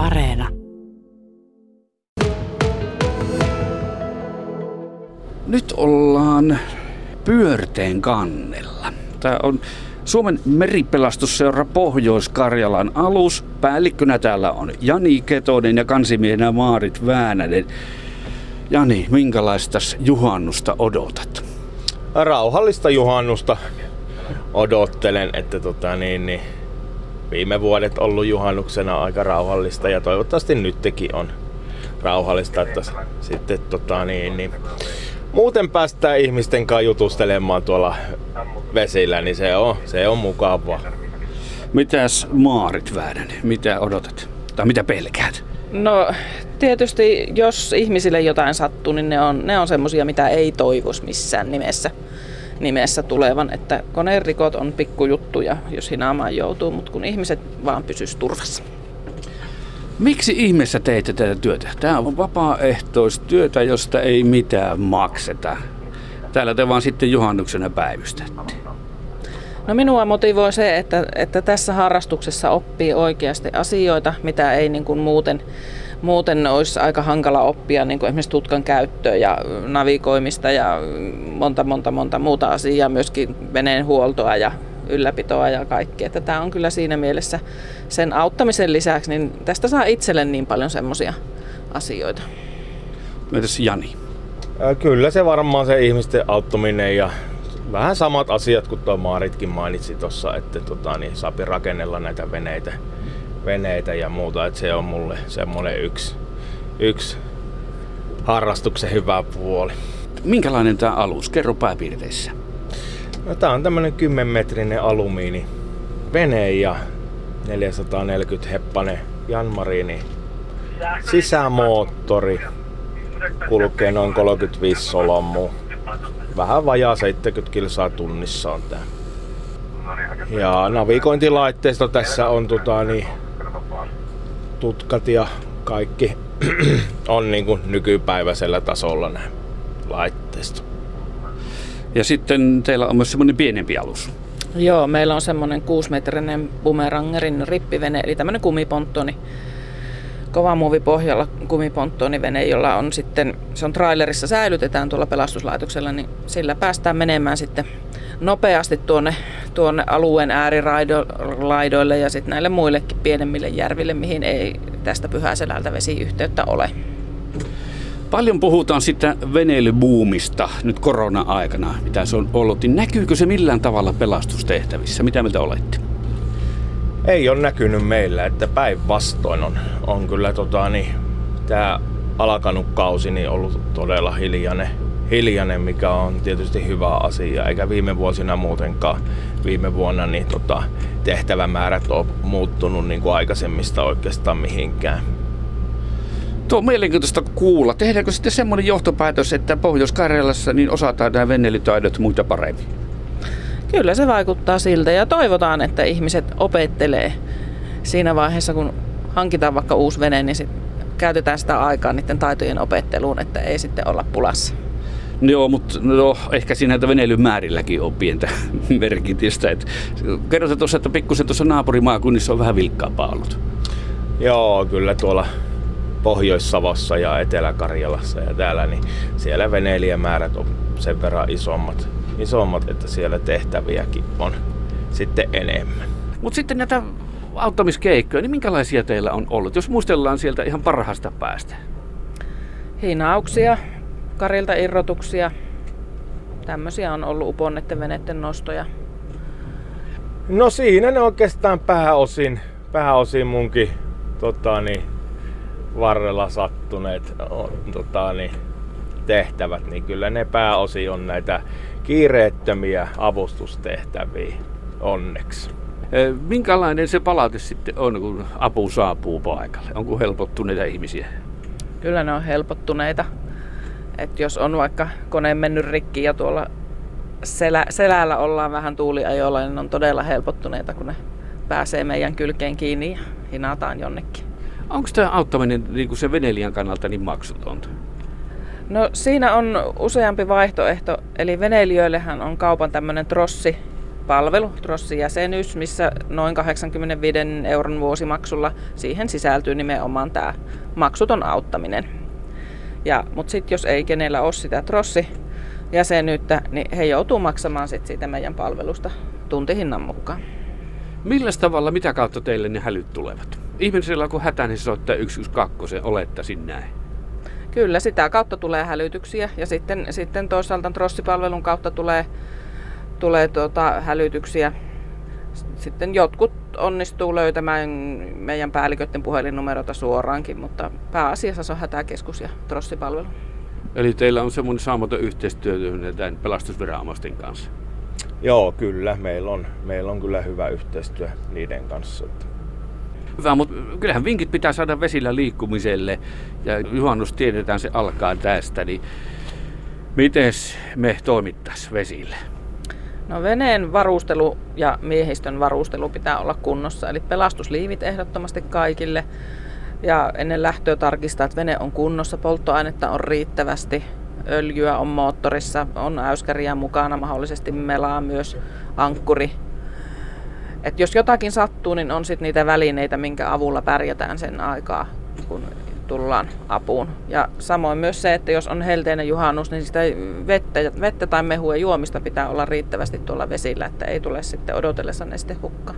Areena. Nyt ollaan pyörteen kannella. Tämä on Suomen meripelastusseura Pohjois-Karjalan alus. Päällikkönä täällä on Jani Ketonen ja kansimiehenä Maarit Väänänen. Jani, minkälaista juhannusta odotat? Rauhallista juhannusta odottelen, että tota niin, niin viime vuodet ollut juhannuksena aika rauhallista ja toivottavasti nytkin on rauhallista, että sitten tota niin, niin muuten päästään ihmisten kanssa jutustelemaan tuolla vesillä, niin se on, se on mukavaa. Mitäs Maarit Väänänen, mitä odotat? Tai mitä pelkäät? No tietysti jos ihmisille jotain sattuu, niin ne on, ne on semmosia, mitä ei toivoisi missään nimessä, nimessä tulevan. Että koneerikot on pikkujuttuja, jos hinaamaan joutuu, mutta kun ihmiset vaan pysyis turvassa. Miksi ihmeessä teitte tätä työtä? Tämä on vapaaehtoistyötä, josta ei mitään makseta. Täällä te vaan sitten juhannuksena päivystätte. No minua motivoi se, että, että tässä harrastuksessa oppii oikeasti asioita, mitä ei niin kuin muuten, muuten olisi aika hankala oppia, niin kuin esimerkiksi tutkan käyttöä ja navigoimista ja monta, monta, monta muuta asiaa, myöskin veneen huoltoa ja ylläpitoa ja kaikkea. Että tämä on kyllä siinä mielessä sen auttamisen lisäksi, niin tästä saa itselle niin paljon semmoisia asioita. Mitäs Jani? Kyllä se varmaan se ihmisten auttaminen ja vähän samat asiat kuin tuo Maaritkin mainitsi tuossa, että tota, niin saapi rakennella näitä veneitä, veneitä ja muuta. Että se on mulle semmoinen yksi, yksi harrastuksen hyvä puoli. Minkälainen tämä alus? Kerro pääpiirteissä. No, tää on tämmönen 10-metrinen alumiini vene ja 440 heppanen Janmarini sisämoottori. Kulkee noin 35 solmua. Vähän vajaa 70 kilsaa tunnissa on tää. Ja navigointilaitteisto tässä on tota, niin, tutkat ja kaikki on niin kuin nykypäiväisellä tasolla nämä laitteisto. Ja sitten teillä on myös semmoinen pienempi alus. Joo, meillä on semmoinen kuusimetrinen bumerangerin rippivene, eli tämmöinen kumiponttoni, kovamuovipohjalla kumiponttonivene, jolla on sitten, se on trailerissa säilytetään tuolla pelastuslaitoksella, niin sillä päästään menemään sitten nopeasti tuonne, tuonne alueen ääriraidoille ja sitten näille muillekin pienemmille järville, mihin ei tästä Pyhäselältä vesiyhteyttä ole. Paljon puhutaan sitä veneilybuumista nyt korona-aikana, mitä se on ollut. Niin näkyykö se millään tavalla pelastustehtävissä? Mitä mieltä olette? Ei ole näkynyt meillä, että päinvastoin on, on kyllä tota, niin, tämä alkanut kausi niin ollut todella hiljainen, hiljainen, mikä on tietysti hyvä asia, eikä viime vuosina muutenkaan. Viime vuonna niin, tota, tehtävämäärät on muuttunut niin kuin aikaisemmista oikeastaan mihinkään. Tuo on mielenkiintoista kuulla. Tehdäänkö sitten semmoinen johtopäätös, että Pohjois-Karjalassa niin osataan nämä vennelytaidot muita paremmin? Kyllä se vaikuttaa siltä ja toivotaan, että ihmiset opettelee siinä vaiheessa, kun hankitaan vaikka uusi vene, niin sit käytetään sitä aikaa niiden taitojen opetteluun, että ei sitten olla pulassa. Joo, mutta no, ehkä siinä veneilyn määrilläkin on pientä merkitystä. kerrotaan tuossa, että pikkusen tuossa naapurimaakunnissa on vähän vilkkaampaa ollut. Joo, kyllä tuolla Pohjois-Savossa ja Etelä-Karjalassa ja täällä, niin siellä veneilijämäärät on sen verran isommat, isommat että siellä tehtäviäkin on sitten enemmän. Mutta sitten näitä auttamiskeikkoja, niin minkälaisia teillä on ollut, jos muistellaan sieltä ihan parhaasta päästä? Hinauksia, karilta irrotuksia, tämmöisiä on ollut uponnetten veneiden nostoja. No siinä ne oikeastaan pääosin, pääosin munkin tota, niin, varrella sattuneet on, tota, niin, tehtävät, niin kyllä ne pääosi on näitä kiireettömiä avustustehtäviä onneksi. Minkälainen se palaute sitten on, kun apu saapuu paikalle? Onko helpottuneita ihmisiä? Kyllä ne on helpottuneita. Et jos on vaikka kone mennyt rikki ja tuolla selä, selällä ollaan vähän tuuliajoilla, niin on todella helpottuneita, kun ne pääsee meidän kylkeen kiinni ja hinataan jonnekin. Onko tämä auttaminen niin kuin se veneilijän kannalta niin maksutonta? No siinä on useampi vaihtoehto, eli veneilijöillehän on kaupan tämmöinen trossi trossipalvelu, trossijäsenyys, missä noin 85 euron vuosimaksulla siihen sisältyy nimenomaan tämä maksuton auttaminen. Ja, mutta sitten jos ei kenellä ole sitä trossijäsenyyttä, niin he joutuu maksamaan sit siitä meidän palvelusta tuntihinnan mukaan. Millä tavalla, mitä kautta teille ne hälyt tulevat? Ihmisillä kun hätä, niin se soittaa 112, olettaisin näin. Kyllä, sitä kautta tulee hälytyksiä ja sitten, sitten toisaalta trossipalvelun kautta tulee, tulee tuota, hälytyksiä. Sitten jotkut onnistuu löytämään meidän päälliköiden puhelinnumerota suoraankin, mutta pääasiassa se on hätäkeskus ja trossipalvelu. Eli teillä on semmoinen saamaton yhteistyö tämän pelastusviranomaisten kanssa? Joo, kyllä. Meillä on, meillä on kyllä hyvä yhteistyö niiden kanssa. Hyvä, mutta kyllähän vinkit pitää saada vesillä liikkumiselle ja juhannus tiedetään se alkaa tästä, niin miten me toimittaisiin vesille? No veneen varustelu ja miehistön varustelu pitää olla kunnossa, eli pelastusliivit ehdottomasti kaikille. Ja ennen lähtöä tarkistaa, että vene on kunnossa, polttoainetta on riittävästi, öljyä on moottorissa, on äyskäriä mukana, mahdollisesti melaa myös ankkuri. Et jos jotakin sattuu, niin on sitten niitä välineitä, minkä avulla pärjätään sen aikaa, kun tullaan apuun. Ja samoin myös se, että jos on helteinen juhannus, niin sitä vettä, vettä tai mehua juomista pitää olla riittävästi tuolla vesillä, että ei tule sitten odotellessa neste hukka.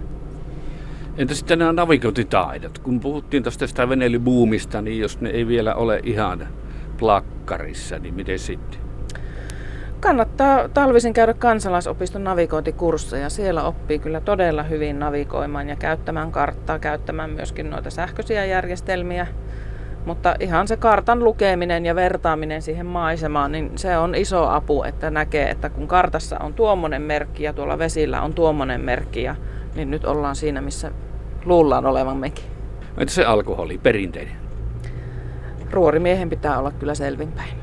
Entä sitten nämä navigointitaidot? Kun puhuttiin tuosta sitä veneilybuumista, niin jos ne ei vielä ole ihan plakkarissa, niin miten sitten? Kannattaa talvisin käydä kansalaisopiston navigointikursseja. Siellä oppii kyllä todella hyvin navigoimaan ja käyttämään karttaa, käyttämään myöskin noita sähköisiä järjestelmiä. Mutta ihan se kartan lukeminen ja vertaaminen siihen maisemaan, niin se on iso apu, että näkee, että kun kartassa on tuommoinen merkki ja tuolla vesillä on tuommoinen merkki, ja, niin nyt ollaan siinä, missä luullaan olevammekin. Entä se alkoholi, perinteinen? Ruorimiehen pitää olla kyllä selvinpäin.